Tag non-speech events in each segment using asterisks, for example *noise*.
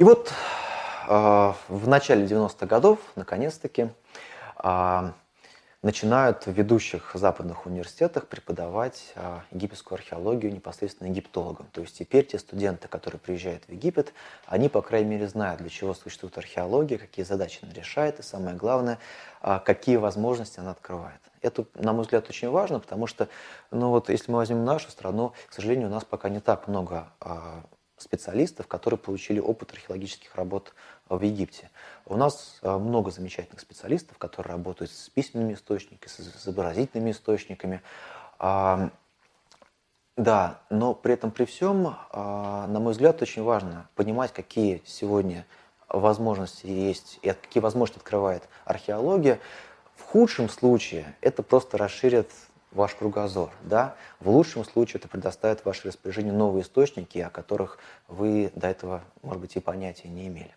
И вот э, в начале 90-х годов, наконец-таки, э, начинают в ведущих западных университетах преподавать а, египетскую археологию непосредственно египтологам. То есть теперь те студенты, которые приезжают в Египет, они, по крайней мере, знают, для чего существует археология, какие задачи она решает, и самое главное, а, какие возможности она открывает. Это, на мой взгляд, очень важно, потому что, ну вот, если мы возьмем нашу страну, к сожалению, у нас пока не так много а, специалистов, которые получили опыт археологических работ в Египте. У нас э, много замечательных специалистов, которые работают с письменными источниками, с изобразительными источниками. Да, но при этом при всем, а, на мой взгляд, очень важно понимать, какие сегодня возможности есть и какие возможности открывает археология. В худшем случае это просто расширит ваш кругозор. Да? В лучшем случае это предоставит в ваше распоряжение новые источники, о которых вы до этого, может быть, и понятия не имели.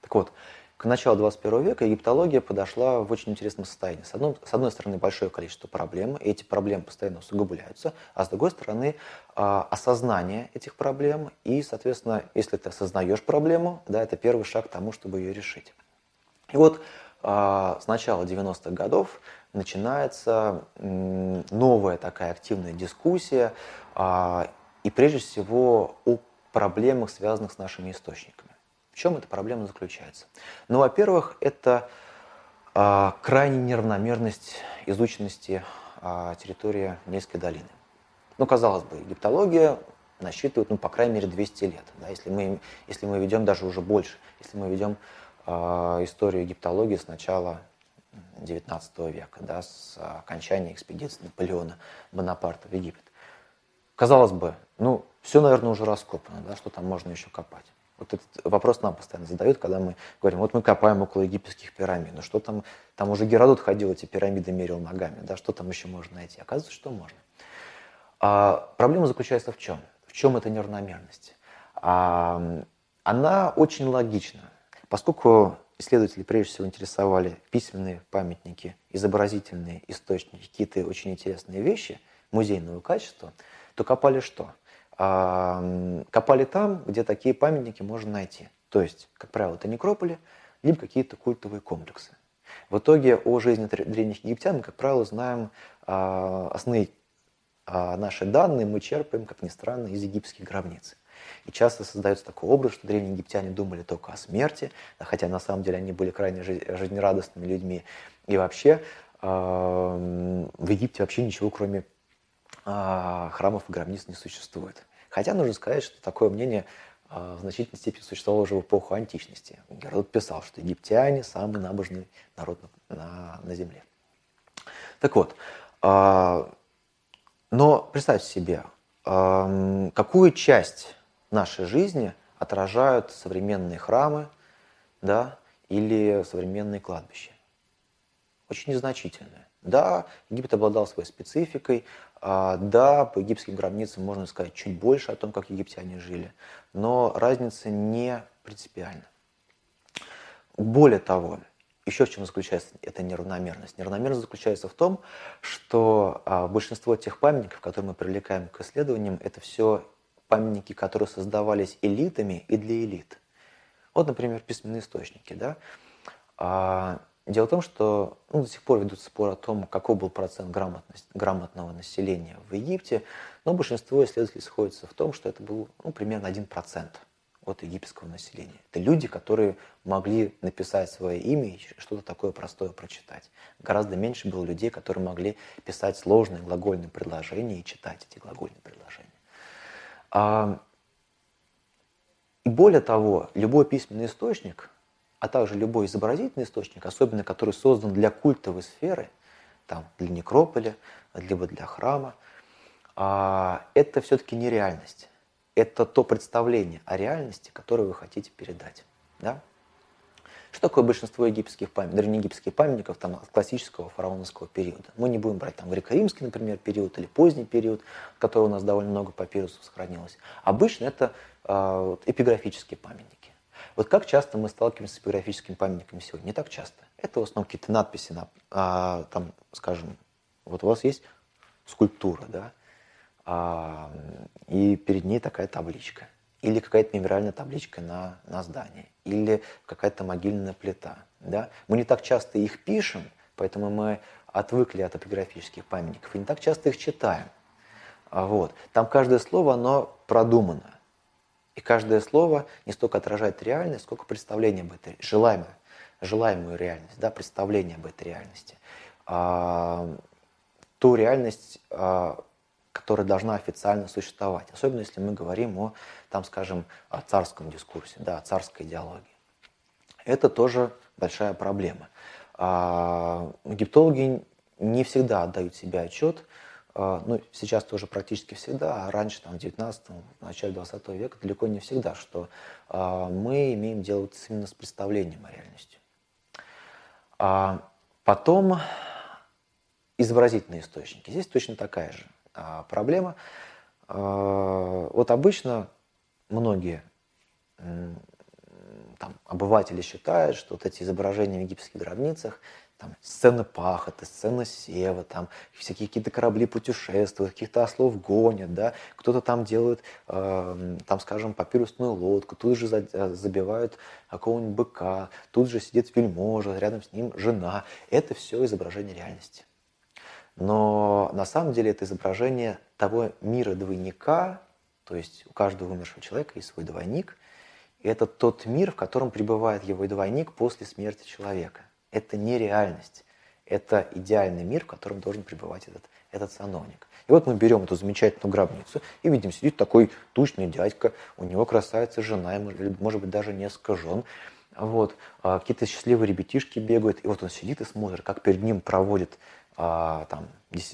Так вот, к началу 21 века египтология подошла в очень интересном состоянии. С одной, с одной стороны, большое количество проблем, и эти проблемы постоянно усугубляются, а с другой стороны, а, осознание этих проблем, и, соответственно, если ты осознаешь проблему, да, это первый шаг к тому, чтобы ее решить. И вот а, с начала 90-х годов начинается новая такая активная дискуссия, а, и прежде всего о проблемах, связанных с нашими источниками. В чем эта проблема заключается? Ну, во-первых, это а, крайняя неравномерность изученности а, территории Нильской долины. Ну, казалось бы, египтология насчитывает, ну, по крайней мере, 200 лет. Да, если, мы, если мы ведем даже уже больше, если мы ведем а, историю египтологии с начала XIX века, да, с окончания экспедиции Наполеона Бонапарта в Египет. Казалось бы, ну, все, наверное, уже раскопано, да, что там можно еще копать. Вот этот вопрос нам постоянно задают, когда мы говорим, вот мы копаем около египетских пирамид, ну что там, там уже Геродот ходил, эти пирамиды мерил ногами, да, что там еще можно найти? Оказывается, что можно. А, проблема заключается в чем? В чем эта неравномерность? А, она очень логична, поскольку исследователи прежде всего интересовали письменные памятники, изобразительные источники, какие-то очень интересные вещи музейного качества, то копали что? копали там, где такие памятники можно найти. То есть, как правило, это некрополи, либо какие-то культовые комплексы. В итоге о жизни древних египтян мы, как правило, знаем а, основные а, наши данные мы черпаем, как ни странно, из египетских гробниц. И часто создается такой образ, что древние египтяне думали только о смерти, хотя на самом деле они были крайне жизнерадостными людьми. И вообще в Египте вообще ничего, кроме а, храмов и гробниц не существует. Хотя нужно сказать, что такое мнение а, в значительной степени существовало уже в эпоху античности. Геродот писал, что египтяне – самый набожный народ на, на земле. Так вот, а, но представьте себе, какую часть нашей жизни отражают современные храмы да, или современные кладбища? Очень незначительную. Да, Египет обладал своей спецификой, а, да, по египетским гробницам можно сказать чуть больше о том, как египтяне жили, но разница не принципиальна. Более того, еще в чем заключается эта неравномерность? Неравномерность заключается в том, что а, большинство тех памятников, которые мы привлекаем к исследованиям, это все памятники, которые создавались элитами и для элит. Вот, например, письменные источники. Да? А, Дело в том, что ну, до сих пор ведут спор о том, какой был процент грамотного населения в Египте, но большинство исследователей сходятся в том, что это был ну, примерно 1% от египетского населения. Это люди, которые могли написать свое имя и что-то такое простое прочитать. Гораздо меньше было людей, которые могли писать сложные глагольные предложения и читать эти глагольные предложения. А, более того, любой письменный источник а также любой изобразительный источник, особенно который создан для культовой сферы, там, для некрополя, либо для храма, а, это все-таки не реальность. Это то представление о реальности, которое вы хотите передать. Да? Что такое большинство египетских памятников, древнеегипетских памятников там, от классического фараоновского периода? Мы не будем брать там греко-римский, например, период или поздний период, который у нас довольно много папирусов сохранилось. Обычно это э, эпиграфические памятники. Вот как часто мы сталкиваемся с эпиграфическими памятниками сегодня? Не так часто. Это в основном какие-то надписи, на, а, там, скажем, вот у вас есть скульптура, да, а, и перед ней такая табличка. или какая-то мемориальная табличка на, на здании, или какая-то могильная плита. Да? Мы не так часто их пишем, поэтому мы отвыкли от эпиграфических памятников и не так часто их читаем. А вот. Там каждое слово, оно продумано. И каждое слово не столько отражает реальность, сколько представление об этой желаемой, желаемую реальность, да, представление об этой реальности. А, ту реальность, а, которая должна официально существовать. Особенно если мы говорим о, там, скажем, о царском дискурсе, да, о царской идеологии. Это тоже большая проблема. А, египтологи не всегда отдают себе отчет, а, ну, сейчас тоже практически всегда, а раньше, там, в 19 в начале 20 века, далеко не всегда, что а, мы имеем дело именно с представлением о реальности. А потом изобразительные источники. Здесь точно такая же проблема. Вот обычно многие там, обыватели считают, что вот эти изображения в египетских гробницах там, сцена пахоты, сцена сева, там всякие какие-то корабли путешествуют, каких-то ослов гонят, да, кто-то там делает, э, там, скажем, папирусную лодку, тут же э, забивают какого-нибудь быка, тут же сидит вельможа, рядом с ним жена. Это все изображение реальности. Но на самом деле это изображение того мира двойника, то есть у каждого умершего человека есть свой двойник, и это тот мир, в котором пребывает его двойник после смерти человека – это не реальность. Это идеальный мир, в котором должен пребывать этот, этот сановник. И вот мы берем эту замечательную гробницу и видим, сидит такой тучный дядька, у него красавица жена, может быть, даже несколько жен. Вот, а, какие-то счастливые ребятишки бегают, и вот он сидит и смотрит, как перед ним проводит там,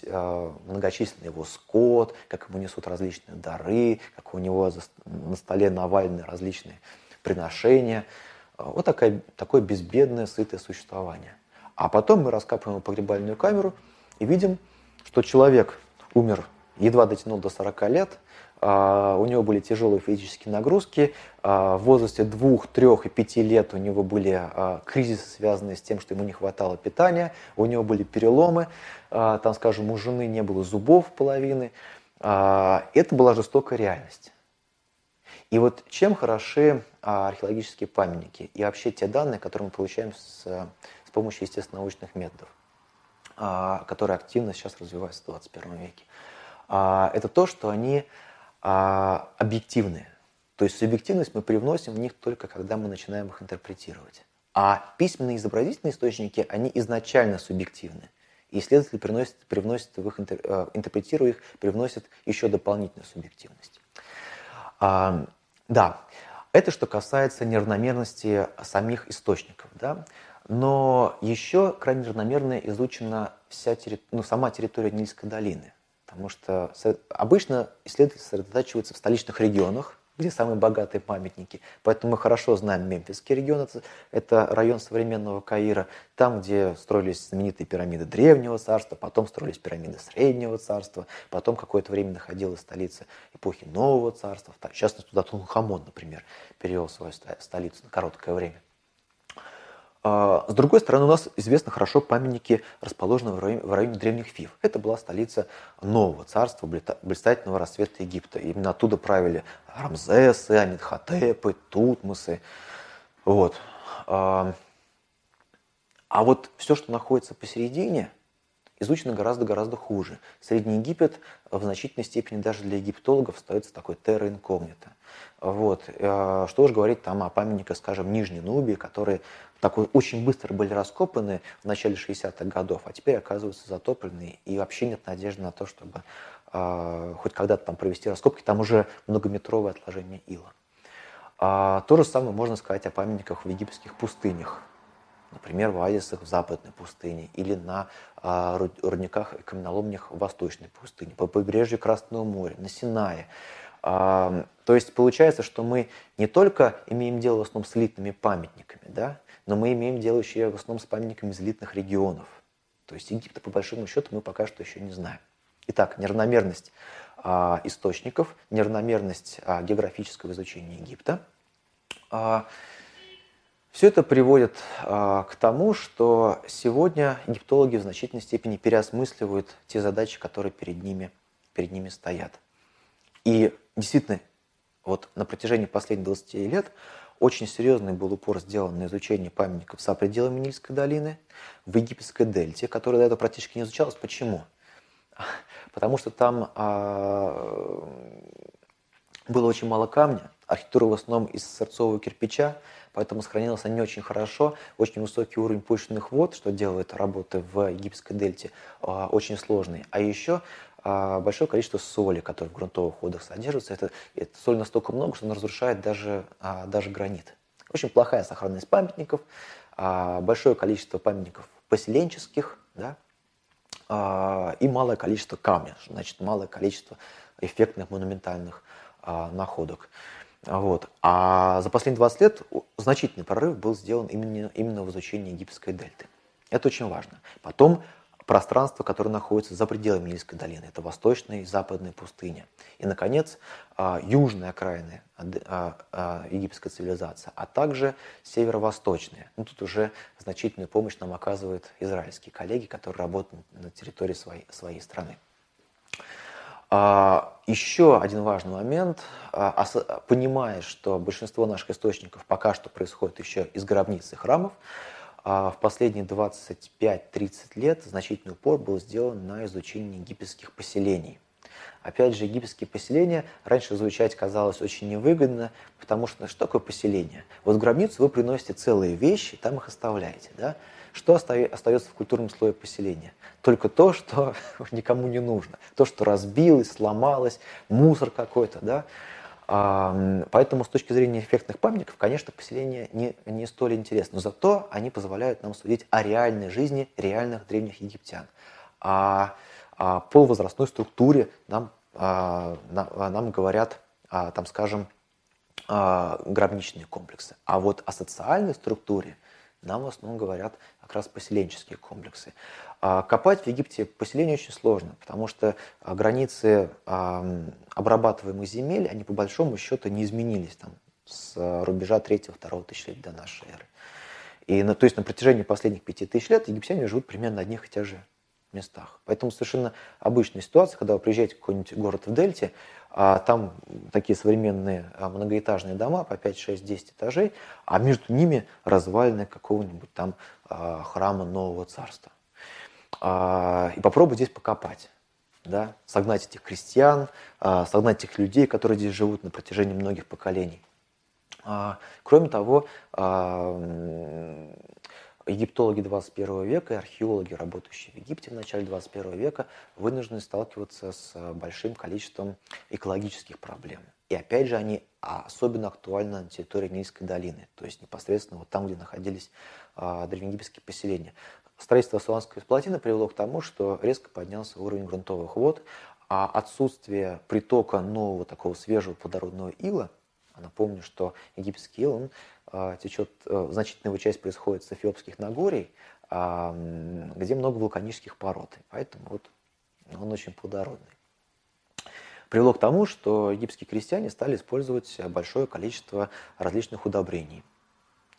а, многочисленный его скот, как ему несут различные дары, как у него на столе навалены различные приношения – вот такая, такое безбедное, сытое существование. А потом мы раскапываем погребальную камеру и видим, что человек умер, едва дотянул до 40 лет, а, у него были тяжелые физические нагрузки, а, в возрасте 2, 3 и 5 лет у него были а, кризисы, связанные с тем, что ему не хватало питания, у него были переломы, там, скажем, у жены не было зубов половины. Это была жестокая реальность. И вот чем хороши а, археологические памятники и вообще те данные, которые мы получаем с, с помощью естественно-научных методов, а, которые активно сейчас развиваются в 21 веке, а, это то, что они объективные. То есть субъективность мы привносим в них только когда мы начинаем их интерпретировать. А письменные изобразительные источники, они изначально субъективны. И исследователь приносит, привносит в их, э, интерпретируя их, привносит еще дополнительную субъективность. Да, это что касается неравномерности самих источников. Да? Но еще крайне равномерно изучена вся терри... ну, сама территория Нильской долины. Потому что обычно исследователи сосредотачиваются в столичных регионах, где самые богатые памятники. Поэтому мы хорошо знаем Мемфисский регион, это район современного Каира, там, где строились знаменитые пирамиды Древнего царства, потом строились пирамиды Среднего царства, потом какое-то время находилась столица эпохи Нового царства, частности, туда Тунхамон, например, перевел свою столицу на короткое время. А, с другой стороны, у нас известно хорошо памятники, расположенные в районе, в районе древних Фив. Это была столица нового царства, блистательного расцвета Египта. Именно оттуда правили Рамзесы, Амидхотепы, Тутмосы. Вот. А, а вот все, что находится посередине, изучено гораздо-гораздо хуже. Средний Египет в значительной степени даже для египтологов остается такой терра инкогнито. Вот. А, что уж говорить там о памятниках, скажем, Нижней Нубии, которые такой очень быстро были раскопаны в начале 60-х годов, а теперь оказываются затоплены, и вообще нет надежды на то, чтобы э, хоть когда-то там провести раскопки, там уже многометровое отложение ила. А, то же самое можно сказать о памятниках в египетских пустынях, например, в оазисах в западной пустыне или на а, рудниках и каменоломнях в восточной пустыне, по побережью Красного моря, на Синае. А, то есть получается, что мы не только имеем дело в основном с элитными памятниками, да, но мы имеем дело еще в основном с памятниками из элитных регионов. То есть Египта, по большому счету, мы пока что еще не знаем. Итак, неравномерность а, источников, неравномерность а, географического изучения Египта. А, все это приводит а, к тому, что сегодня египтологи в значительной степени переосмысливают те задачи, которые перед ними, перед ними стоят. И действительно, вот на протяжении последних 20 лет очень серьезный был упор сделан на изучение памятников за пределами Нильской долины, в египетской дельте, которая до этого практически не изучалась. Почему? *laughs* Потому что там а, было очень мало камня, архитектура в основном из сырцового кирпича, поэтому сохранилась она не очень хорошо, очень высокий уровень почвенных вод, что делает работы в египетской дельте а, очень сложные. А еще а, большое количество соли, которое в грунтовых водах содержится. Это, это соль настолько много, что она разрушает даже, а, даже гранит. Очень плохая сохранность памятников, большое количество памятников поселенческих, да, и малое количество камня, значит, малое количество эффектных монументальных находок. Вот. А за последние 20 лет значительный прорыв был сделан именно, именно в изучении египетской дельты. Это очень важно. Потом пространство, которое находится за пределами Нильской долины. Это восточная и западная пустыня. И, наконец, а, южная окраина а, а, египетской цивилизации, а также северо-восточная. Ну, тут уже значительную помощь нам оказывают израильские коллеги, которые работают на территории своей, своей страны. Еще один важный момент. Понимая, что большинство наших источников пока что происходит еще из гробниц и храмов, а в последние 25-30 лет значительный упор был сделан на изучение египетских поселений. Опять же, египетские поселения раньше изучать казалось очень невыгодно, потому что что такое поселение? Вот в гробницу вы приносите целые вещи, там их оставляете. Да? Что остается в культурном слое поселения? Только то, что *laughs* никому не нужно. То, что разбилось, сломалось, мусор какой-то. Да? Поэтому с точки зрения эффектных памятников, конечно, поселения не, не столь интересны, но зато они позволяют нам судить о реальной жизни реальных древних египтян, о, о полувозрастной структуре нам, а, нам говорят, а, там, скажем, а, гробничные комплексы. А вот о социальной структуре нам в основном говорят как раз поселенческие комплексы. А копать в Египте поселение очень сложно, потому что а, границы обрабатываемых земель, они по большому счету не изменились там, с рубежа 3-2 тысячелетия до нашей эры. И, то есть на протяжении последних пяти тысяч лет египтяне живут примерно на одних и тех же местах. Поэтому совершенно обычная ситуация, когда вы приезжаете в какой-нибудь город в Дельте, а там такие современные многоэтажные дома по 5, 6, 10 этажей, а между ними развалины какого-нибудь там храма Нового Царства. А, и попробуй здесь покопать. Да? Согнать этих крестьян, а, согнать этих людей, которые здесь живут на протяжении многих поколений. А, кроме того, египтологи 21 века и археологи, работающие в Египте в начале 21 века, вынуждены сталкиваться с большим количеством экологических проблем. И опять же, они особенно актуальны на территории Нильской долины, то есть непосредственно вот там, где находились древнеегипетские поселения. Строительство Асуанской плотины привело к тому, что резко поднялся уровень грунтовых вод, а отсутствие притока нового такого свежего плодородного ила, а напомню, что египетский ил, он а, течет, а, значительная его часть происходит с эфиопских Нагорий, а, где много вулканических пород, поэтому вот он очень плодородный. Привело к тому, что египетские крестьяне стали использовать большое количество различных удобрений –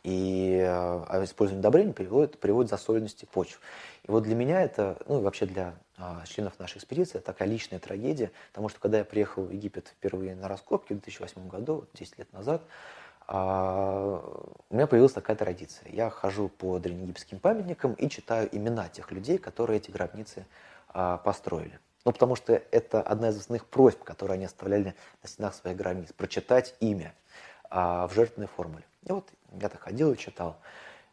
и а использование удобрений приводит, приводит к засоленности почв. И вот для меня это, ну и вообще для а, членов нашей экспедиции, это такая личная трагедия, потому что когда я приехал в Египет впервые на раскопки в 2008 году, 10 лет назад, а, у меня появилась такая традиция. Я хожу по древнеегипетским памятникам и читаю имена тех людей, которые эти гробницы построили. Ну, потому что это одна из основных просьб, которые они оставляли на стенах своих гробниц, прочитать имя в жертвенной формуле. И вот я так ходил и читал.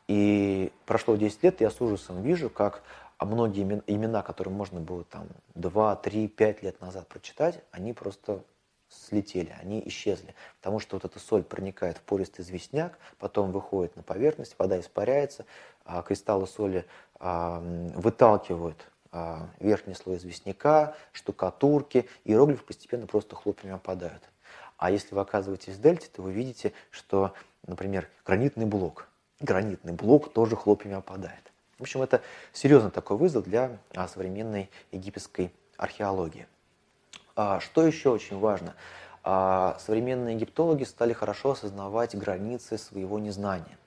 И прошло 10 лет, я с ужасом вижу, как многие имена, которые можно было там 2, 3, 5 лет назад прочитать, они просто слетели, они исчезли. Потому что вот эта соль проникает в пористый известняк, потом выходит на поверхность, вода испаряется, а кристаллы соли а, выталкивают а, верхний слой известняка, штукатурки, и иероглифы постепенно просто хлопьями опадают. А если вы оказываетесь в дельте, то вы видите, что, например, гранитный блок, гранитный блок тоже хлопьями опадает. В общем, это серьезный такой вызов для а, современной египетской археологии. А, что еще очень важно? А, современные египтологи стали хорошо осознавать границы своего незнания.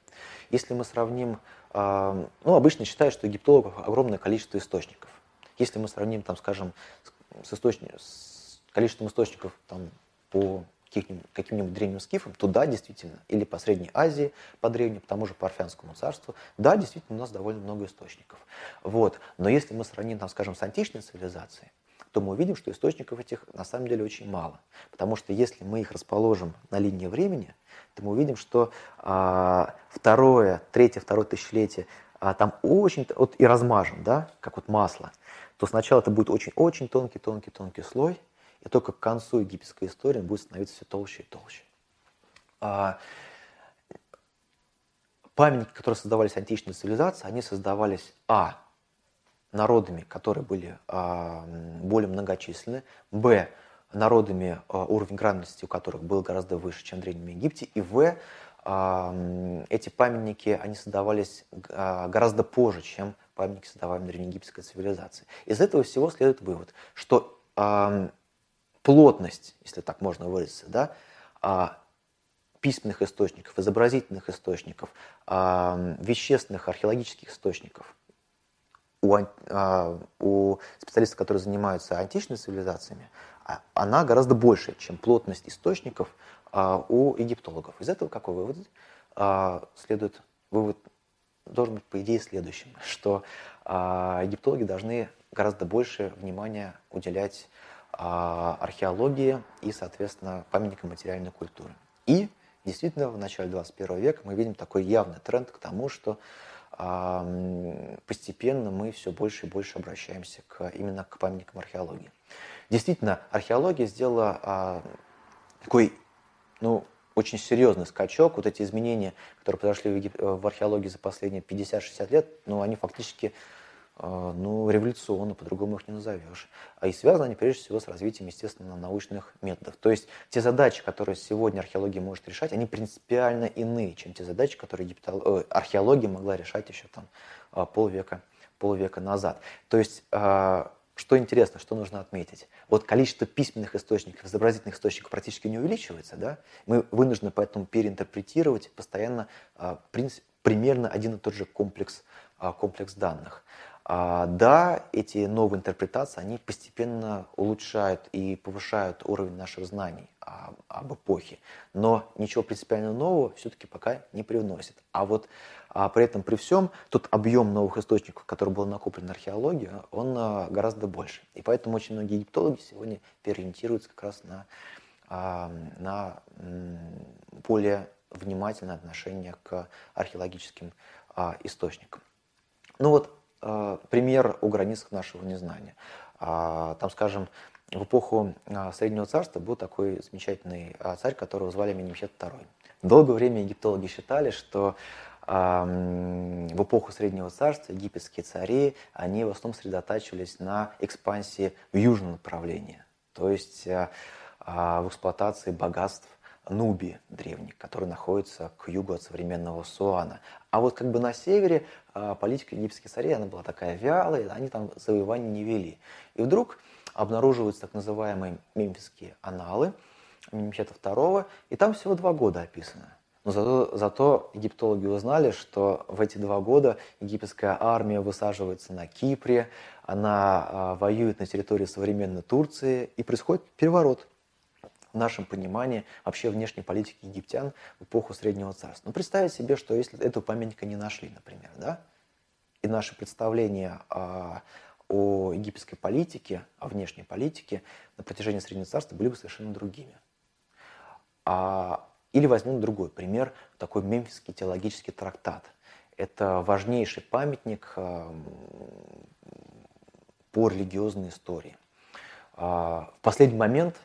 Если мы сравним, ну, обычно считают, что египтологов огромное количество источников. Если мы сравним, там, скажем, с, источник, с количеством источников там, по каким-нибудь, каким древним скифам, то да, действительно, или по Средней Азии, по древнему, по тому же Парфянскому царству, да, действительно, у нас довольно много источников. Вот. Но если мы сравним, там, скажем, с античной цивилизацией, то мы увидим, что источников этих на самом деле очень мало. Потому что если мы их расположим на линии времени, то мы увидим, что а, второе, третье, второе тысячелетие а, там очень, вот и размажем, да, как вот масло, то сначала это будет очень-очень тонкий, тонкий, тонкий слой, и только к концу египетской истории он будет становиться все толще и толще. А, памятники, которые создавались античной цивилизацией, они создавались, а, народами, которые были а, более многочисленны, б, народами, а, уровень грамотности у которых был гораздо выше, чем в Древнем Египте, и в, а, эти памятники, они создавались а, гораздо позже, чем памятники, создаваемые древнеегипетской цивилизацией. Из этого всего следует вывод, что а, плотность, если так можно выразиться, да, а, письменных источников, изобразительных источников, а, вещественных археологических источников у, а, у специалистов, которые занимаются античными цивилизациями, она гораздо больше, чем плотность источников у египтологов. Из этого какой вывод? Следует вывод должен быть, по идее, следующим, *laughs* что египтологи должны гораздо больше внимания уделять археологии и, соответственно, памятникам материальной культуры. И действительно, в начале 21 века мы видим такой явный тренд к тому, что постепенно мы все больше и больше обращаемся к, именно к памятникам археологии. Действительно, археология сделала а, такой, ну, очень серьезный скачок. Вот эти изменения, которые произошли в, в археологии за последние 50-60 лет, ну, они фактически а, ну, революционно, по-другому их не назовешь. А и связаны они прежде всего с развитием, естественно, научных методов. То есть те задачи, которые сегодня археология может решать, они принципиально иные, чем те задачи, которые египтол... э, археология могла решать еще там а, полвека, полвека назад. То есть что интересно, что нужно отметить? Вот количество письменных источников, изобразительных источников практически не увеличивается, да? Мы вынуждены поэтому переинтерпретировать постоянно а, принцип, примерно один и тот же комплекс, а, комплекс данных. А, да, эти новые интерпретации, они постепенно улучшают и повышают уровень наших знаний об, об эпохе, но ничего принципиально нового все-таки пока не привносит. А вот а при этом, при всем, тот объем новых источников, который был накоплен на археологию, он а, гораздо больше. И поэтому очень многие египтологи сегодня переориентируются как раз на, а, на более внимательное отношение к археологическим а, источникам. Ну вот, пример о границах нашего незнания. А, там, скажем, в эпоху а, Среднего Царства был такой замечательный а, царь, которого звали Менемхет II. Долгое время египтологи считали, что в эпоху Среднего Царства египетские цари, они в основном сосредотачивались на экспансии в южном направлении, то есть в эксплуатации богатств Нубии древних, который находится к югу от современного Суана. А вот как бы на севере а, политика египетских царей, она была такая вялая, они там завоеваний не вели. И вдруг обнаруживаются так называемые мемфисские аналы Мемфета II, и там всего два года описано. Но зато, зато египтологи узнали, что в эти два года египетская армия высаживается на Кипре, она а, воюет на территории современной Турции, и происходит переворот в нашем понимании вообще внешней политики египтян в эпоху Среднего Царства. Ну, представить себе, что если этого памятника не нашли, например, да, и наше представление о, о египетской политике, о внешней политике на протяжении Среднего Царства были бы совершенно другими. А, или возьмем другой пример, такой мемфисский теологический трактат. Это важнейший памятник по религиозной истории. А, в последний момент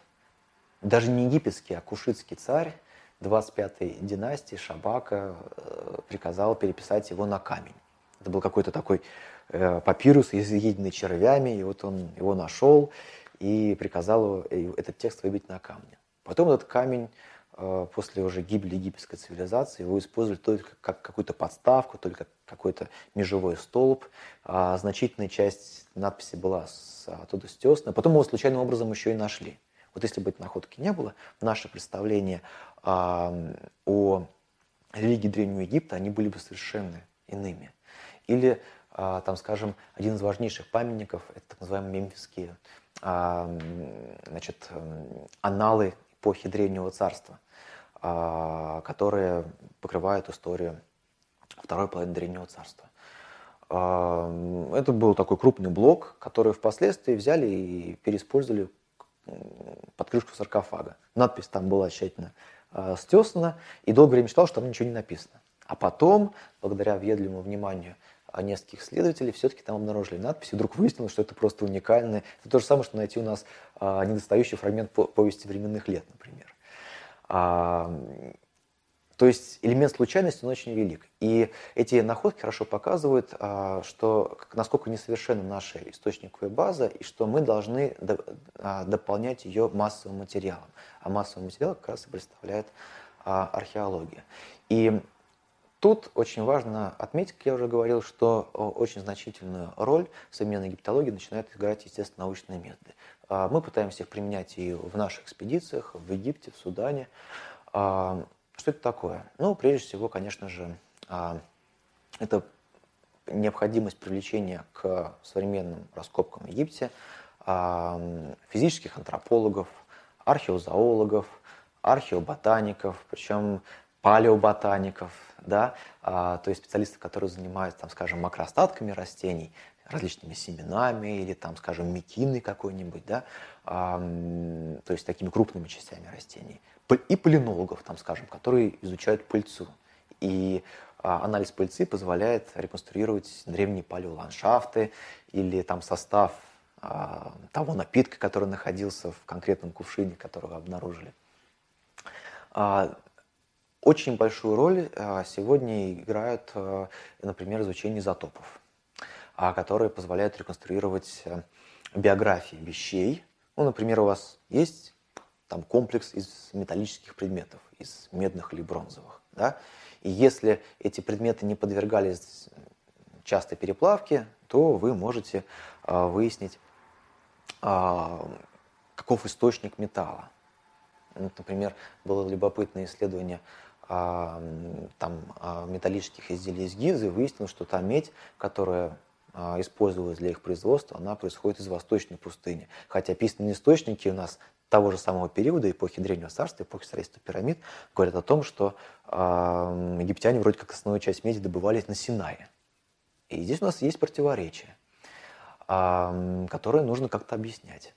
даже не египетский, а кушитский царь 25-й династии Шабака э, приказал переписать его на камень. Это был какой-то такой э, папирус, изъеденный червями, и вот он его нашел и приказал этот текст выбить на камне. Потом этот камень э, после уже гибели египетской цивилизации его использовали только как какую-то подставку, только какой-то межевой столб. А значительная часть надписи была оттуда стесана. Потом его случайным образом еще и нашли. Вот если бы этой находки не было, наше представление а, о религии Древнего Египта, они были бы совершенно иными. Или, а, там, скажем, один из важнейших памятников, это так называемые мемфисские а, значит, аналы эпохи Древнего Царства, а, которые покрывают историю второй половины Древнего Царства. Это был такой крупный блок, который впоследствии взяли и переиспользовали под крышку саркофага. Надпись там была тщательно стесана, и долгое время считал, что там ничего не написано. А потом, благодаря въедливому вниманию нескольких исследователей, все-таки там обнаружили надпись, и вдруг выяснилось, что это просто уникальное. Это то же самое, что найти у нас а, недостающий фрагмент повести временных лет, например. А, то есть элемент случайности, он очень велик. И эти находки хорошо показывают, а, что насколько несовершенна наша источниковая база, и что мы должны а, дополнять ее массовым материалом. А массовый материал как раз и представляет а, археология. И Тут очень важно отметить, как я уже говорил, что очень значительную роль в современной египтологии начинают играть, естественно, научные методы. Мы пытаемся их применять и в наших экспедициях, в Египте, в Судане. А, что это такое? Ну, прежде всего, конечно же, а, это необходимость привлечения к современным раскопкам в Египте физических антропологов, археозоологов, археоботаников, причем палеоботаников, да, а, то есть специалисты, которые занимаются, там, скажем, макроостатками растений, различными семенами или, там, скажем, мекиной какой-нибудь, да, а, то есть такими крупными частями растений. И полинологов, там, скажем, которые изучают пыльцу. И а, анализ пыльцы позволяет реконструировать древние палеоландшафты или там состав а, того напитка, который находился в конкретном кувшине, который вы обнаружили. А, очень большую роль а, сегодня играют, а, например, изучение изотопов, а, которые позволяют реконструировать биографии вещей. Ну, например, у вас есть там комплекс из металлических предметов, из медных или бронзовых. Да? И если эти предметы не подвергались частой переплавке, то вы можете выяснить, каков источник металла. Например, было любопытное исследование а, там, а, металлических изделий из гильзы, выяснилось, что та медь, которая а, использовалась для их производства, она происходит из Восточной пустыни. Хотя письменные источники у нас того же самого периода, эпохи Древнего Царства, эпохи строительства пирамид, говорят о том, что э, египтяне вроде как основную часть меди добывались на Синае. И здесь у нас есть противоречие, э, которое нужно как-то объяснять.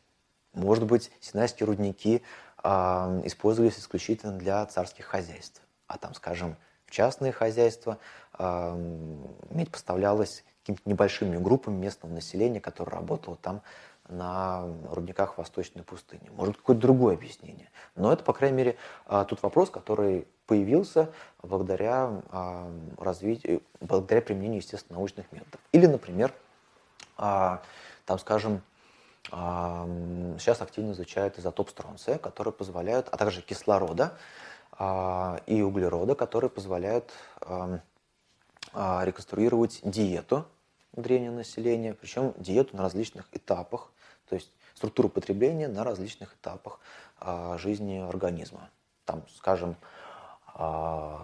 Может быть, синайские рудники э, использовались исключительно для царских хозяйств а там, скажем, в частные хозяйства медь поставлялась какими-то небольшими группами местного населения, которое работало там на рудниках Восточной пустыни. Может, какое-то другое объяснение. Но это, по крайней мере, а, тот вопрос, который появился благодаря развитию, благодаря применению, естественно, научных методов. Или, например, а, там, скажем, сейчас активно изучают изотоп стронция, который позволяет, а также кислорода, а, и углерода, которые позволяют а, реконструировать диету древнего населения, причем диету на различных этапах, то есть структуру потребления на различных этапах а, жизни организма. Там, скажем,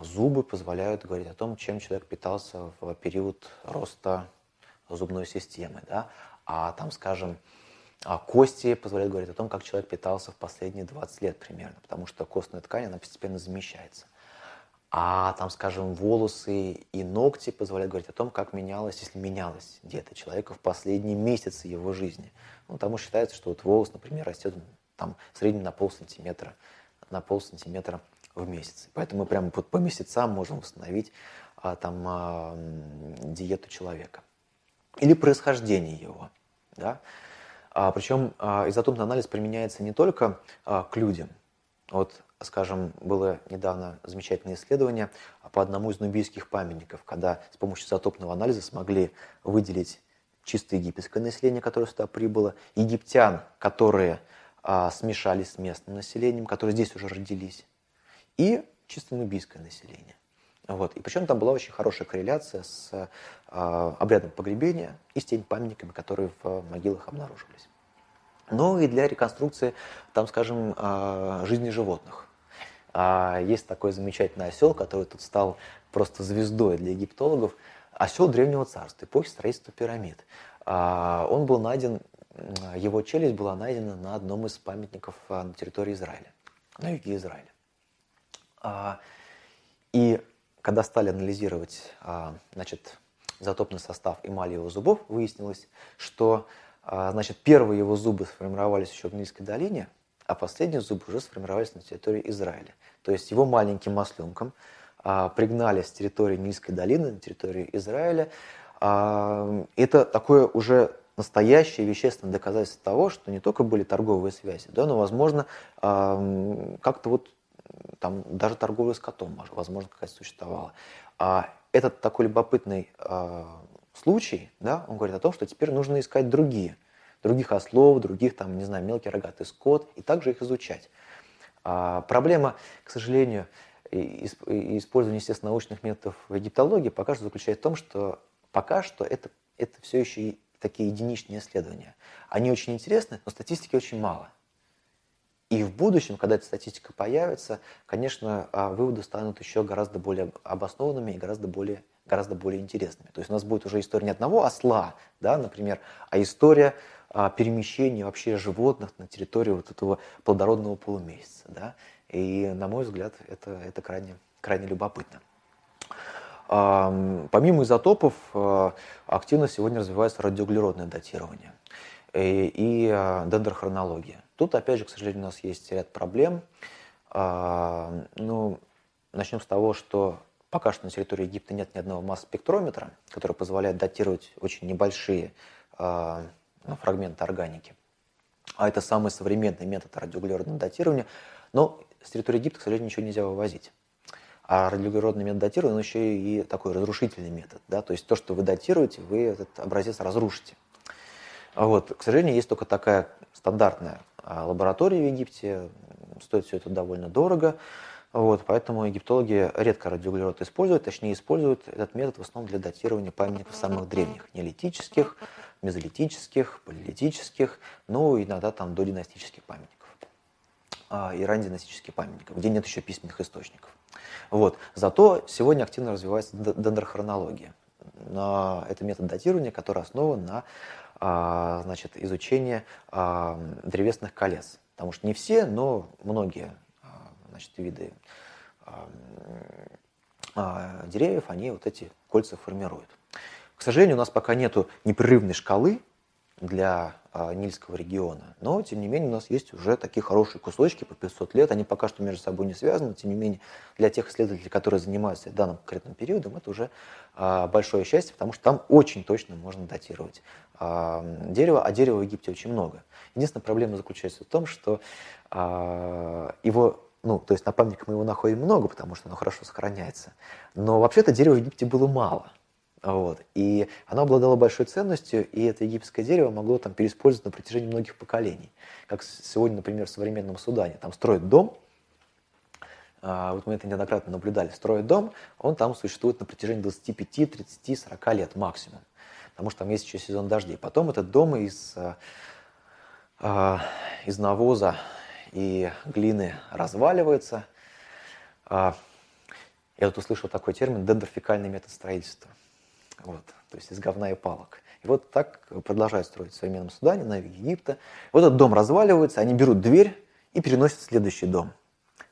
зубы позволяют говорить о том, чем человек питался в период роста зубной системы, да? а там, скажем, а кости позволяют говорить о том, как человек питался в последние 20 лет примерно, потому что костная ткань, она постепенно замещается. А там, скажем, волосы и ногти позволяют говорить о том, как менялось, если менялась диета человека в последние месяцы его жизни. Ну, потому считается, что вот волос, например, растет там в среднем на пол сантиметра, на пол сантиметра в месяц. Поэтому мы прямо по месяцам можем восстановить а, там а, диету человека. Или происхождение его. Да? А, причем а, изотопный анализ применяется не только а, к людям. Вот, скажем, было недавно замечательное исследование по одному из нубийских памятников, когда с помощью изотопного анализа смогли выделить чисто египетское население, которое сюда прибыло, египтян, которые а, смешались с местным населением, которые здесь уже родились, и чисто нубийское население. Вот. И причем там была очень хорошая корреляция с э, обрядом погребения и с теми памятниками, которые в могилах обнаруживались. Ну и для реконструкции, там, скажем, жизни животных. А есть такой замечательный осел, который тут стал просто звездой для египтологов. Осел Древнего Царства, эпохи строительства пирамид. А, он был найден, его челюсть была найдена на одном из памятников э, на территории Израиля. на юге Израиля. И когда стали анализировать значит, изотопный состав эмали его зубов, выяснилось, что значит, первые его зубы сформировались еще в Нильской долине, а последние зубы уже сформировались на территории Израиля. То есть его маленьким масленком пригнали с территории Нильской долины на территорию Израиля. Это такое уже настоящее вещественное доказательство того, что не только были торговые связи, да, но, возможно, как-то вот там даже торговля с котом, возможно, какая-то существовала. А этот такой любопытный случай, да, он говорит о том, что теперь нужно искать другие, других ослов, других, там, не знаю, мелкий рогатый скот, и также их изучать. А проблема, к сожалению, использования естественно-научных методов в египтологии пока что заключается в том, что пока что это, это все еще такие единичные исследования. Они очень интересны, но статистики очень мало. И в будущем, когда эта статистика появится, конечно, а, выводы станут еще гораздо более обоснованными и гораздо более, гораздо более интересными. То есть у нас будет уже история не одного осла, да, например, а история а, перемещения вообще животных на территории вот этого плодородного полумесяца. Да? И, на мой взгляд, это, это крайне, крайне любопытно. Помимо изотопов, э, активно сегодня развивается радиоуглеродное датирование и, и э, дендрохронология. Тут, опять же, к сожалению, у нас есть ряд проблем. Ну, начнем с того, что пока что на территории Египта нет ни одного масс-спектрометра, который позволяет датировать очень небольшие фрагменты органики. А это самый современный метод радиоуглеродного датирования. Но с территории Египта, к сожалению, ничего нельзя вывозить. А радиоуглеродный метод датирования, он еще и такой разрушительный метод. Да? То есть то, что вы датируете, вы этот образец разрушите. Вот. К сожалению, есть только такая стандартная а, лаборатория в Египте. Стоит все это довольно дорого. Вот, поэтому египтологи редко радиоуглерод используют, точнее используют этот метод в основном для датирования памятников самых древних, неолитических, мезолитических, палеолитических, ну иногда там до династических памятников а, и раннединастических памятников, где нет еще письменных источников. Вот. Зато сегодня активно развивается дендрохронология. Это метод датирования, который основан на а, значит, изучении а, древесных колец. Потому что не все, но многие значит, виды деревьев, они вот эти кольца формируют. К сожалению, у нас пока нет непрерывной шкалы для а, Нильского региона. Но, тем не менее, у нас есть уже такие хорошие кусочки по 500 лет. Они пока что между собой не связаны. Тем не менее, для тех исследователей, которые занимаются данным конкретным периодом, это уже а, большое счастье, потому что там очень точно можно датировать а, дерево, а дерева в Египте очень много. Единственная проблема заключается в том, что его ну, то есть на памятниках мы его находим много, потому что оно хорошо сохраняется. Но вообще-то дерева в Египте было мало. Вот. И оно обладало большой ценностью, и это египетское дерево могло там переиспользовать на протяжении многих поколений. Как сегодня, например, в современном Судане. Там строят дом, а, вот мы это неоднократно наблюдали, строят дом, он там существует на протяжении 25, 30, 40 лет максимум. Потому что там есть еще сезон дождей. Потом этот дом из, а, а, из навоза и глины разваливается. Я тут услышал такой термин дендрофикальный метод строительства. Вот, то есть из говна и палок. И вот так продолжают строить в современном Судане, на Египта. Вот этот дом разваливается, они берут дверь и переносят в следующий дом.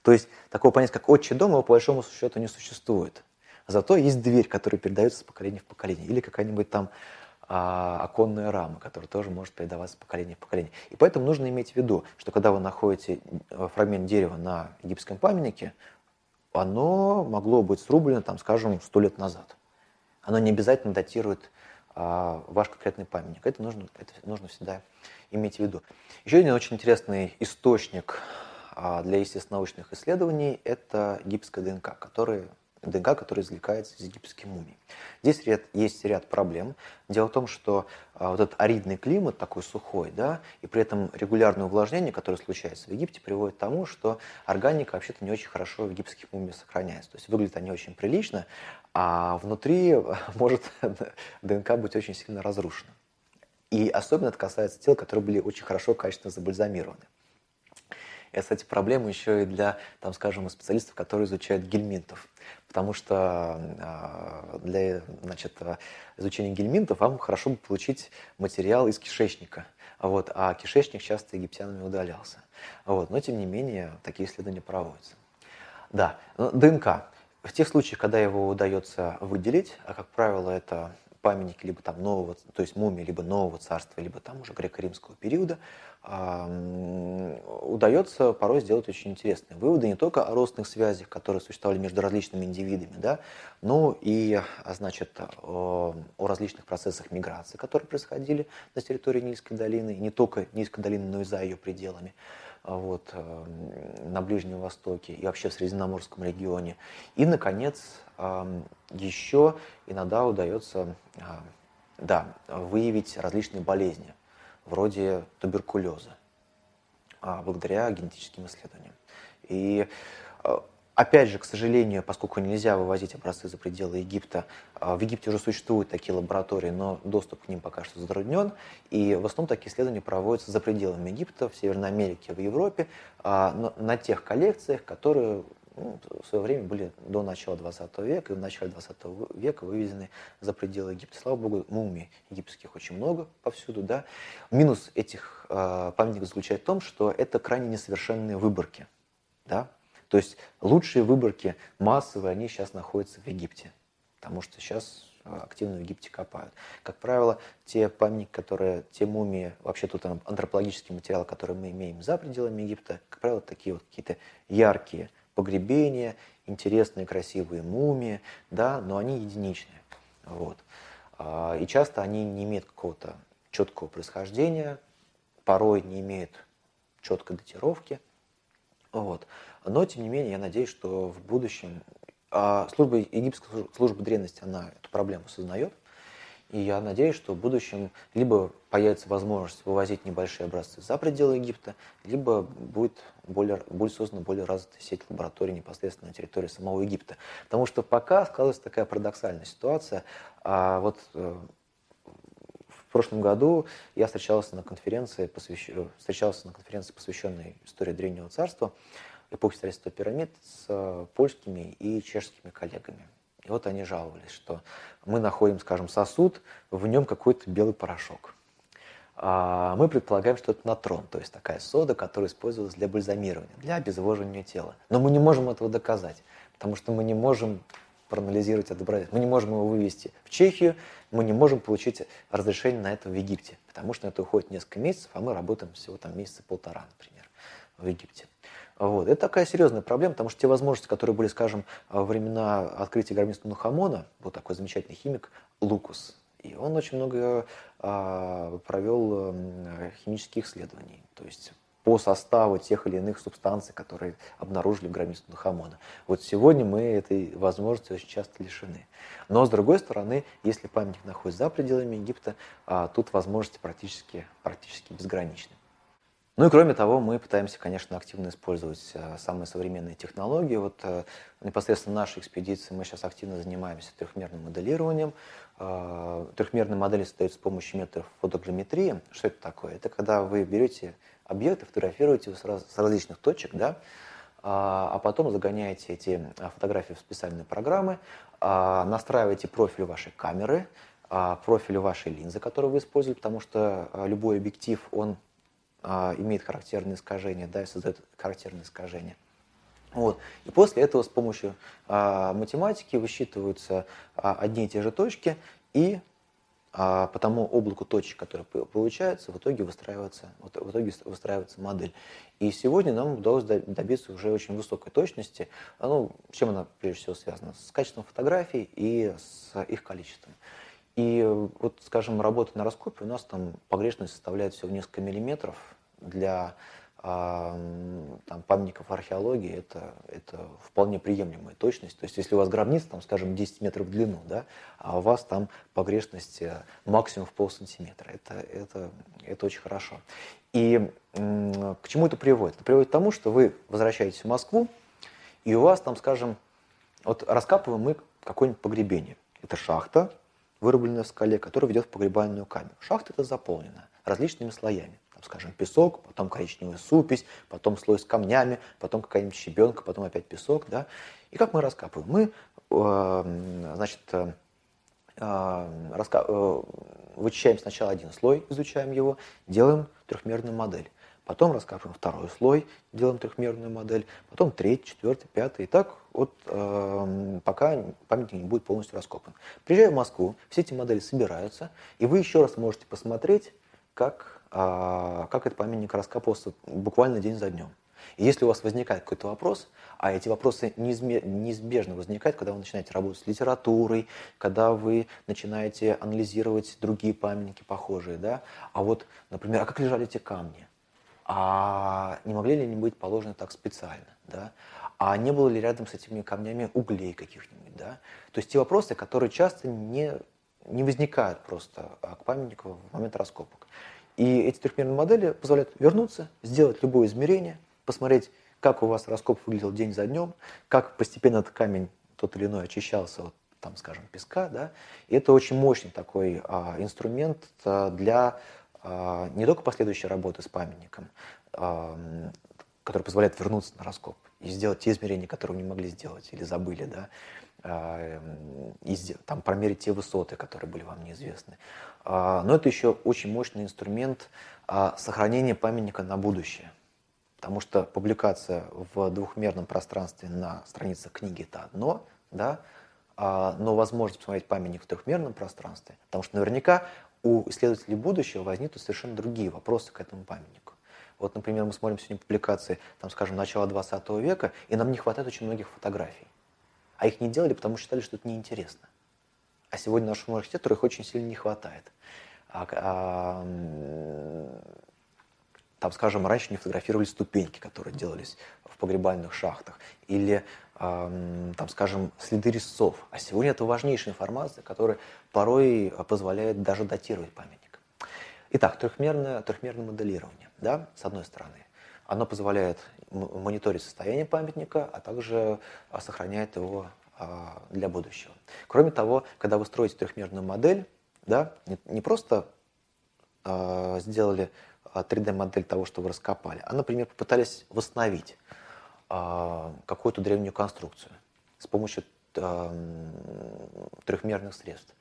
То есть такого понятия, как отчий дом, его по большому счету не существует. Зато есть дверь, которая передается с поколения в поколение. Или какая-нибудь там а, оконная рама, которая тоже может передаваться с поколения в поколение. И поэтому нужно иметь в виду, что когда вы находите э, фрагмент дерева на египетском памятнике, оно могло быть срублено, там, скажем, сто лет назад оно не обязательно датирует а, ваш конкретный памятник. Это нужно, это нужно всегда иметь в виду. Еще один очень интересный источник а, для естественно-научных исследований – это египетская ДНК, который ДНК, который извлекается из египетских мумий. Здесь ряд, есть ряд проблем. Дело в том, что а, вот этот аридный климат такой сухой, да, и при этом регулярное увлажнение, которое случается в Египте, приводит к тому, что органика вообще-то не очень хорошо в египетских мумиях сохраняется. То есть выглядят они очень прилично, а внутри *laughs* может *laughs* ДНК быть очень сильно разрушена. И особенно это касается тел, которые были очень хорошо, качественно забальзамированы. И, кстати, проблема еще и для, там, скажем, специалистов, которые изучают гельминтов. Потому что а, для значит, изучения гельминтов вам хорошо бы получить материал из кишечника вот, а кишечник часто египтянами удалялся. Вот, но, тем не менее, такие исследования проводятся. Да, ДНК. В тех случаях, когда его удается выделить, а как правило это памятники либо там нового, то есть мумии либо нового царства, либо там уже греко-римского периода, удается порой сделать очень интересные выводы не только о родственных связях, которые существовали между различными индивидами, да, но и а, значит, о, о различных процессах миграции, которые происходили на территории Нильской долины, не только Нильской долины, но и за ее пределами вот, на Ближнем Востоке и вообще в Средиземноморском регионе. И, наконец, еще иногда удается да, выявить различные болезни, вроде туберкулеза, а, благодаря генетическим исследованиям. И а, Опять же, к сожалению, поскольку нельзя вывозить образцы за пределы Египта, а, в Египте уже существуют такие лаборатории, но доступ к ним пока что затруднен. И в основном такие исследования проводятся за пределами Египта, в Северной Америке, в Европе, а, на тех коллекциях, которые ну, в свое время были до начала 20 века и в начале 20 века вывезены за пределы Египта. Слава богу, мумий египетских очень много повсюду. Да? Минус этих э, памятников заключается в том, что это крайне несовершенные выборки. Да? То есть лучшие выборки массовые, они сейчас находятся в Египте, потому что сейчас э, активно в Египте копают. Как правило, те памятники, которые, те мумии, вообще тут антропологический материал, который мы имеем за пределами Египта, как правило, такие вот какие-то яркие погребения, интересные, красивые мумии, да, но они единичные. Вот. А, и часто они не имеют какого-то четкого происхождения, порой не имеют четкой датировки. Вот. Но, тем не менее, я надеюсь, что в будущем а служба, египетская служба древности, она эту проблему осознает. И я надеюсь, что в будущем либо появится возможность вывозить небольшие образцы за пределы Египта, либо будет, более, будет создана более развитая сеть лабораторий непосредственно на территории самого Египта. Потому что пока складывается такая парадоксальная ситуация. А вот э, прошлом году я встречался на конференции, посвящ... встречался на конференции, посвященной истории Древнего Царства, эпохи строительства пирамид с э, польскими и чешскими коллегами. И вот они жаловались, что мы находим, скажем, сосуд, в нем какой-то белый порошок. А мы предполагаем, что это натрон, то есть такая сода, которая использовалась для бальзамирования, для обезвоживания тела. Но мы не можем этого доказать, потому что мы не можем проанализировать этот образец. Мы не можем его вывести в Чехию, мы не можем получить разрешение на это в Египте, потому что это уходит несколько месяцев, а мы работаем всего там месяца полтора, например, в Египте. Вот. Это такая серьезная проблема, потому что те возможности, которые были, скажем, во времена открытия гармиста Нухамона, был такой замечательный химик Лукус, и он очень много а, провел а, химических исследований, то есть по составу тех или иных субстанций, которые обнаружили в граммисту Нухамона. Вот сегодня мы этой возможности очень часто лишены. Но с другой стороны, если памятник находится за пределами Египта, а, тут возможности практически, практически безграничны. Ну и кроме того, мы пытаемся, конечно, активно использовать э, самые современные технологии. Вот э, непосредственно нашей экспедиции мы сейчас активно занимаемся трехмерным моделированием. Э, трехмерные модели создаются с помощью методов фотограмметрии. Что это такое? Это когда вы берете объект и фотографируете его с различных точек, да, а потом загоняете эти фотографии в специальные программы, настраиваете профиль вашей камеры, профиль вашей линзы, которую вы используете, потому что любой объектив, он а, имеет характерные искажения, да, и создает характерные искажения. Вот. И после этого с помощью а, математики высчитываются а, одни и те же точки, и а, по облаку точек, которые получаются, в итоге выстраивается, в итоге выстраивается модель. И сегодня нам удалось добиться уже очень высокой точности. Ну, с чем она прежде всего связана? С качеством фотографий и с их количеством. И вот, скажем, работа на раскопе у нас там погрешность составляет всего несколько миллиметров. Для э, там, памятников археологии это, это вполне приемлемая точность. То есть если у вас гробница, там, скажем, 10 метров в длину, да, а у вас там погрешность э, максимум в полсантиметра, это, это, это очень хорошо. И к чему это приводит? Это приводит к тому, что вы возвращаетесь в Москву, и у вас там, скажем, вот раскапываем мы какое-нибудь погребение. Это шахта, вырубленная в скале, которая ведет в погребальную камеру. Шахта это заполнена различными слоями. Скажем, песок, потом коричневая супесь, потом слой с камнями, потом какая-нибудь щебенка, потом опять песок. Да? И как мы раскапываем? Мы, э, значит, э, раска... э, вычищаем сначала один слой, изучаем его, делаем трехмерную модель. Потом раскапываем второй слой, делаем трехмерную модель, потом третий, четвертый, пятый. И так вот э, пока памятник не будет полностью раскопан. Приезжаю в Москву, все эти модели собираются, и вы еще раз можете посмотреть, как, как этот памятник раскапывался буквально день за днем. И если у вас возникает какой-то вопрос, а эти вопросы неизбежно возникают, когда вы начинаете работать с литературой, когда вы начинаете анализировать другие памятники похожие, да, а вот, например, а как лежали эти камни? а не могли ли они быть положены так специально, да? а не было ли рядом с этими камнями углей каких-нибудь, да? То есть те вопросы, которые часто не, не возникают просто а, к памятнику в момент раскопок. И эти трехмерные модели позволяют вернуться, сделать любое измерение, посмотреть, как у вас раскоп выглядел день за днем, как постепенно этот камень тот или иной очищался от, там, скажем, песка, да, и это очень мощный такой а, инструмент а, для а, не только последующей работы с памятником, а, который позволяет вернуться на раскоп и сделать те измерения, которые вы не могли сделать или забыли, да, и там промерить те высоты, которые были вам неизвестны. Но это еще очень мощный инструмент сохранения памятника на будущее. Потому что публикация в двухмерном пространстве на страницах книги – это одно, да, но возможность посмотреть памятник в трехмерном пространстве, потому что наверняка у исследователей будущего возникнут совершенно другие вопросы к этому памятнику. Вот, например, мы смотрим сегодня публикации, там, скажем, начала 20 века, и нам не хватает очень многих фотографий. А их не делали, потому что считали, что это неинтересно. А сегодня нашему архитектору их очень сильно не хватает. А, а, там, скажем, раньше не фотографировали ступеньки, которые делались в погребальных шахтах, или там, скажем, следы резцов. А сегодня это важнейшая информация, которая порой позволяет даже датировать памятник. Итак, трехмерное, трехмерное моделирование, да, с одной стороны. Оно позволяет мониторить состояние памятника, а также а, сохраняет его а, для будущего. Кроме того, когда вы строите трехмерную модель, да, не, просто а, сделали 3D-модель того, что вы раскопали, а, например, попытались восстановить какую-то древнюю конструкцию с помощью трехмерных средств.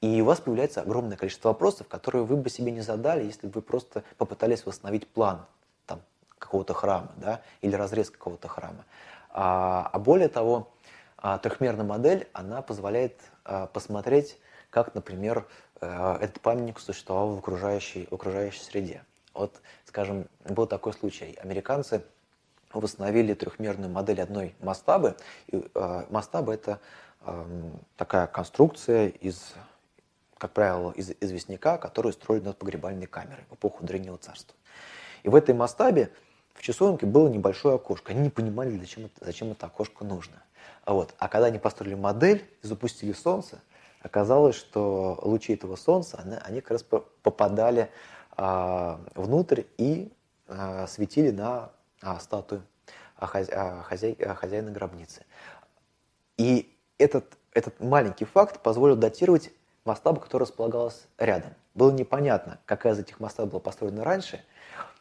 И у вас появляется огромное количество вопросов, которые вы бы себе не задали, если бы вы просто попытались восстановить план какого-то храма да, или разрез какого-то храма. А, а более того, а, трехмерная модель, она позволяет а, посмотреть, как, например, а, этот памятник существовал в окружающей, в окружающей среде. Вот, скажем, был такой случай. Американцы восстановили трехмерную модель одной мастабы. И, э, мастаба – это э, такая конструкция из, как правило, из известняка, которую строили над погребальной камерой в эпоху Древнего Царства. И в этой мастабе в часовенке было небольшое окошко. Они не понимали, зачем это, зачем это окошко нужно. А, вот. а когда они построили модель и запустили солнце, оказалось, что лучи этого солнца, они, они как раз попадали а, внутрь и а, светили на а, статую хозя, хозяй, хозяина гробницы. И этот, этот маленький факт позволил датировать мастабу, которая располагалась рядом. Было непонятно, какая из этих мастаб была построена раньше,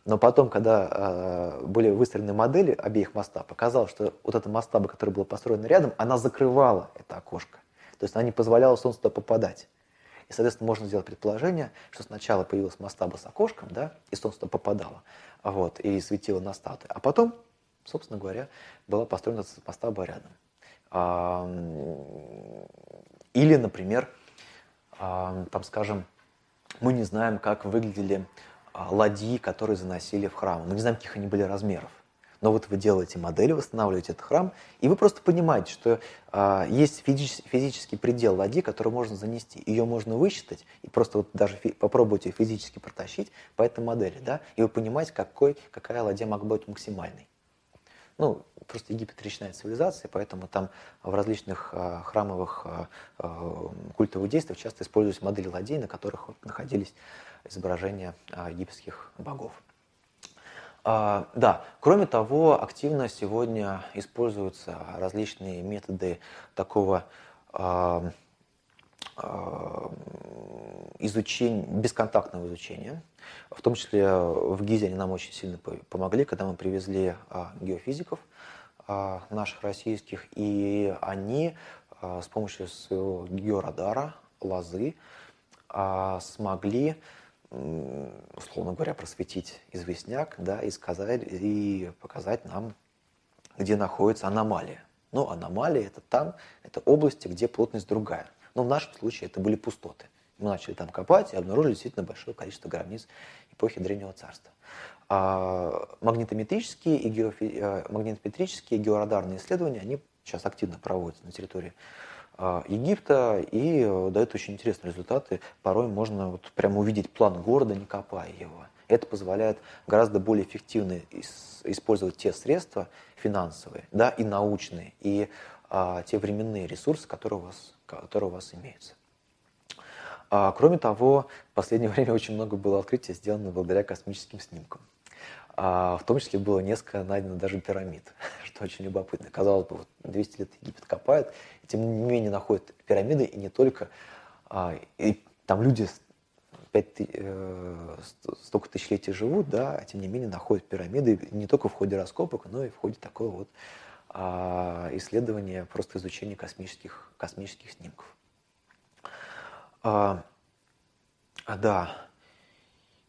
но потом, когда э, были выстроены модели обеих мастаб, оказалось, что вот эта мастаба, которая была построена рядом, она закрывала это окошко. То есть она не позволяла солнцу туда попадать. И, соответственно, можно сделать предположение, что сначала появилась мастаба с окошком, да, и солнце туда попадало, вот, и светило на статуи. А потом, собственно говоря, была построена мастаба рядом. Или, например, там, скажем, мы не знаем, как выглядели а, ладьи, которые заносили в храм. Мы не знаем, каких они были размеров. Но вот вы делаете модель, восстанавливаете этот храм, и вы просто понимаете, что а, есть физический, физический предел ладьи, который можно занести. Ее можно высчитать и просто вот даже фи, попробуйте физически протащить по этой модели, да, и вы понимаете, какой, какая ладья могла быть максимальной. Ну, просто Египет речная цивилизация, поэтому там в различных а, храмовых а, а, культовых действиях часто используются модели ладей, на которых вот, находились изображения а, египетских богов. А, да, кроме того, активно сегодня используются различные методы такого а, изучения, бесконтактного изучения. В том числе в ГИЗе они нам очень сильно помогли, когда мы привезли геофизиков наших российских, и они с помощью своего георадара, лозы, смогли условно говоря, просветить известняк, да, и сказать, и показать нам, где находится аномалия. Ну, аномалия это там, это области, где плотность другая. Но в нашем случае это были пустоты. Мы начали там копать и обнаружили действительно большое количество гробниц эпохи Древнего Царства. А магнитометрические и, геофи... Э, магнитометрические и георадарные исследования, они сейчас активно проводятся на территории Египта и э, дают очень интересные результаты. Порой можно вот прямо увидеть план города, не копая его. Это позволяет гораздо более эффективно использовать те средства финансовые да, и научные, и а, те временные ресурсы, которые у вас, которые у вас имеются. А, кроме того, в последнее *laughs* время очень много было открытий, сделано благодаря космическим снимкам. А, в том числе было несколько найдено даже пирамид, *laughs* что очень любопытно. Казалось бы, вот 200 лет Египет копает, и тем не менее находят пирамиды, и не только. А, и там люди 5, э, столько тысячелетий живут, да, а тем не менее находят пирамиды не только в ходе раскопок, но и в ходе такого вот а, исследования, просто изучения космических, космических снимков. А, да,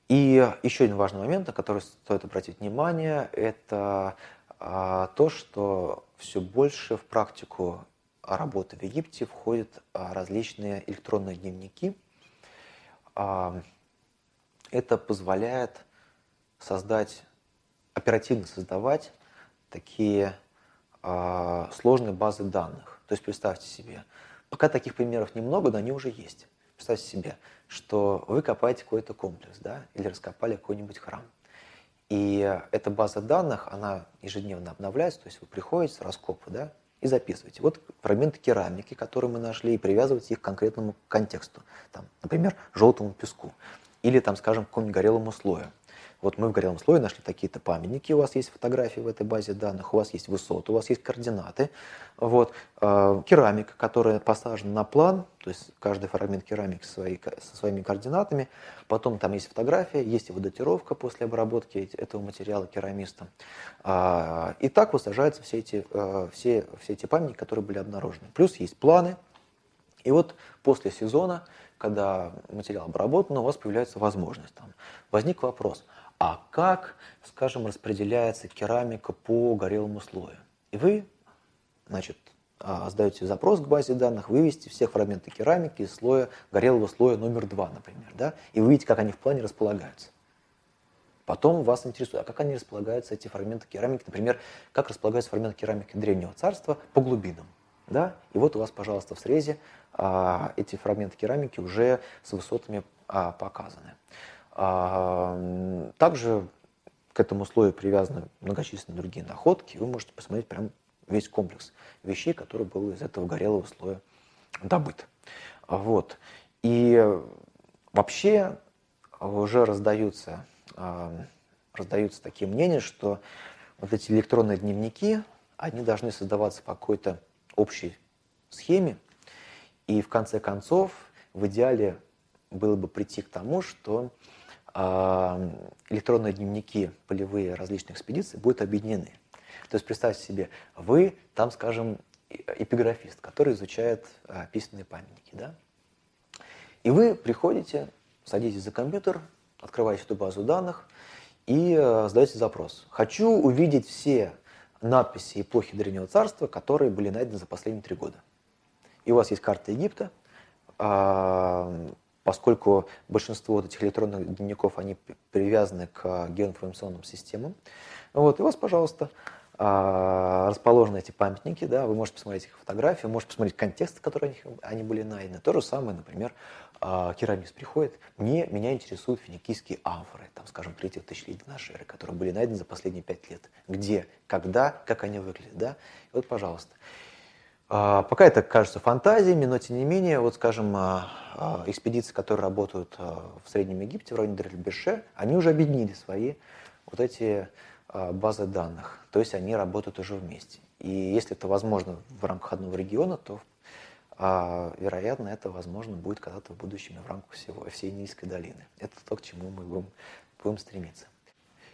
и еще один важный момент, на который стоит обратить внимание, это а, то, что все больше в практику работы в Египте входят а, различные электронные дневники. А, это позволяет создать, оперативно создавать такие сложные базы данных. То есть представьте себе, пока таких примеров немного, но они уже есть. Представьте себе, что вы копаете какой-то комплекс, да, или раскопали какой-нибудь храм. И эта база данных, она ежедневно обновляется, то есть вы приходите с раскопа, да, и записываете. Вот фрагменты керамики, которые мы нашли, и привязываете их к конкретному контексту. Там, например, желтому песку. Или, там, скажем, к какому-нибудь горелому слою. Вот мы в горелом слое нашли такие-то памятники, у вас есть фотографии в этой базе данных, у вас есть высоты, у вас есть координаты. Вот. Э, керамика, которая посажена на план, то есть каждый фрагмент керамики своей, со своими координатами. Потом там есть фотография, есть его датировка после обработки этого материала керамистом. А, и так высажаются все эти, э, все, все эти памятники, которые были обнаружены. Плюс есть планы. И вот после сезона, когда материал обработан, у вас появляется возможность. Там, возник вопрос – а как, скажем, распределяется керамика по горелому слою. И вы, значит, а, сдаете запрос к базе данных, вывести все фрагменты керамики из слоя, горелого слоя номер два, например, да, и вы видите, как они в плане располагаются. Потом вас интересует, а как они располагаются, эти фрагменты керамики, например, как располагаются фрагменты керамики Древнего Царства по глубинам. Да? И вот у вас, пожалуйста, в срезе а, эти фрагменты керамики уже с высотами а, показаны. А, также к этому слою привязаны многочисленные другие находки. Вы можете посмотреть прям весь комплекс вещей, который был из этого горелого слоя добыт. Вот. И вообще уже раздаются, а, раздаются такие мнения, что вот эти электронные дневники, они должны создаваться по какой-то общей схеме, и в конце концов в идеале было бы прийти к тому, что электронные дневники полевые различных экспедиций будут объединены. То есть представьте себе, вы там, скажем, эпиграфист, который изучает а, письменные памятники, да? И вы приходите, садитесь за компьютер, открываете эту базу данных и а, задаете запрос. Хочу увидеть все надписи эпохи Древнего Царства, которые были найдены за последние три года. И у вас есть карта Египта, поскольку большинство вот этих электронных дневников, они привязаны к геоинформационным системам. Вот, и у вас, пожалуйста, а, расположены эти памятники, да, вы можете посмотреть их фотографии, можете посмотреть контекст, в который они были найдены. То же самое, например, а, керамист приходит, мне, меня интересуют финикийские амфоры, там, скажем, третьего тысячелетия нашей эры, которые были найдены за последние пять лет. Где, когда, как они выглядят, да? И вот, пожалуйста. А, пока это кажется фантазиями, но тем не менее, вот скажем, а, а, экспедиции, которые работают в Среднем Египте, в районе Дрельбеше, они уже объединили свои вот эти базы данных, то есть они работают уже вместе. И если это возможно в рамках одного региона, то вероятно это возможно будет когда-то в будущем в рамках всего, всей Нильской долины. Это то, к чему мы будем, будем стремиться.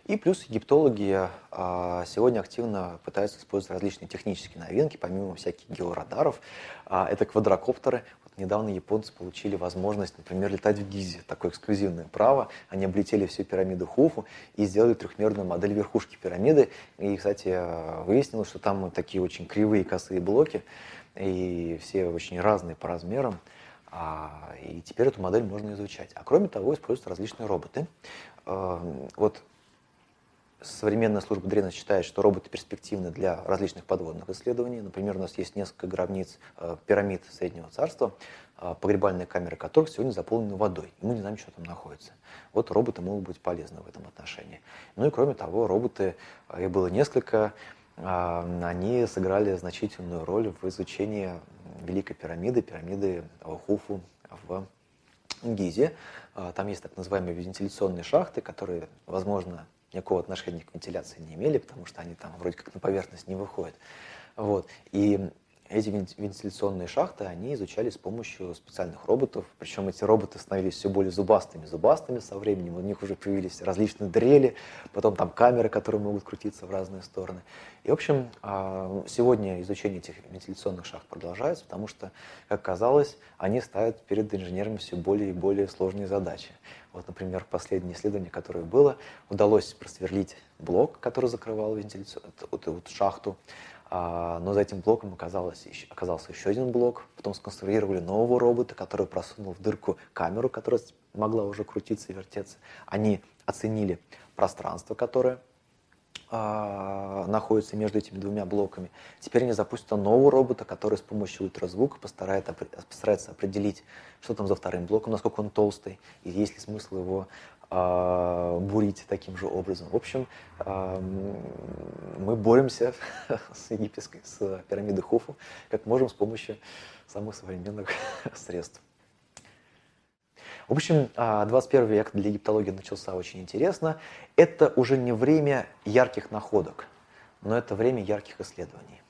И плюс египтологи а, сегодня активно пытаются использовать различные технические новинки, помимо всяких георадаров. А, это квадрокоптеры. Вот недавно японцы получили возможность, например, летать в Гизе, такое эксклюзивное право. Они облетели всю пирамиду Хуфу и сделали трехмерную модель верхушки пирамиды. И, кстати, выяснилось, что там такие очень кривые косые блоки, и все очень разные по размерам. А, и теперь эту модель можно изучать. А кроме того, используются различные роботы. Эм, вот современная служба древности считает, что роботы перспективны для различных подводных исследований. Например, у нас есть несколько гробниц э, пирамид Среднего Царства, э, погребальные камеры которых сегодня заполнены водой. И мы не знаем, что там находится. Вот роботы могут быть полезны в этом отношении. Ну и кроме того, роботы, э, их было несколько, они сыграли значительную роль в изучении Великой пирамиды, пирамиды Хуфу в Гизе. Там есть так называемые вентиляционные шахты, которые, возможно, никакого отношения к вентиляции не имели, потому что они там вроде как на поверхность не выходят. Вот. И эти вентиляционные шахты, они изучали с помощью специальных роботов, причем эти роботы становились все более зубастыми, зубастыми со временем, у них уже появились различные дрели, потом там камеры, которые могут крутиться в разные стороны. И, в общем, а, сегодня изучение этих вентиляционных шахт продолжается, потому что, как казалось, они ставят перед инженерами все более и более сложные задачи. Вот, например, последнее исследование, которое было, удалось просверлить блок, который закрывал вентиляцию, эту вот шахту, а, но за этим блоком оказалось, оказался еще один блок. Потом сконструировали нового робота, который просунул в дырку камеру, которая могла уже крутиться и вертеться. Они оценили пространство, которое а, находится между этими двумя блоками. Теперь они запустят нового робота, который с помощью ультразвука постарается, постарается определить, что там за вторым блоком, насколько он толстый, и есть ли смысл его бурить таким же образом. В общем, э, мы боремся *laughs* с египетской, с пирамидой Хуфу, как можем с помощью самых современных *laughs* средств. В общем, 21 а, век для египтологии начался очень интересно. Это уже не время ярких находок, но это время ярких исследований.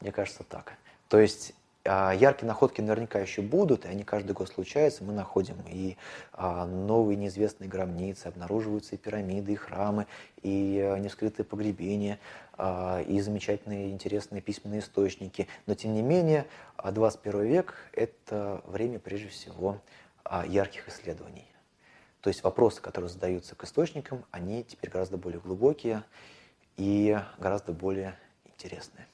Мне кажется так. То есть а, яркие находки наверняка еще будут, и они каждый год случаются. Мы находим и а, новые неизвестные гробницы, обнаруживаются и пирамиды, и храмы, и а, нескрытые погребения, и замечательные интересные письменные источники. Но тем не менее, 21 век – это время прежде всего ярких исследований. То есть вопросы, которые задаются к источникам, они теперь гораздо более глубокие и гораздо более интересные.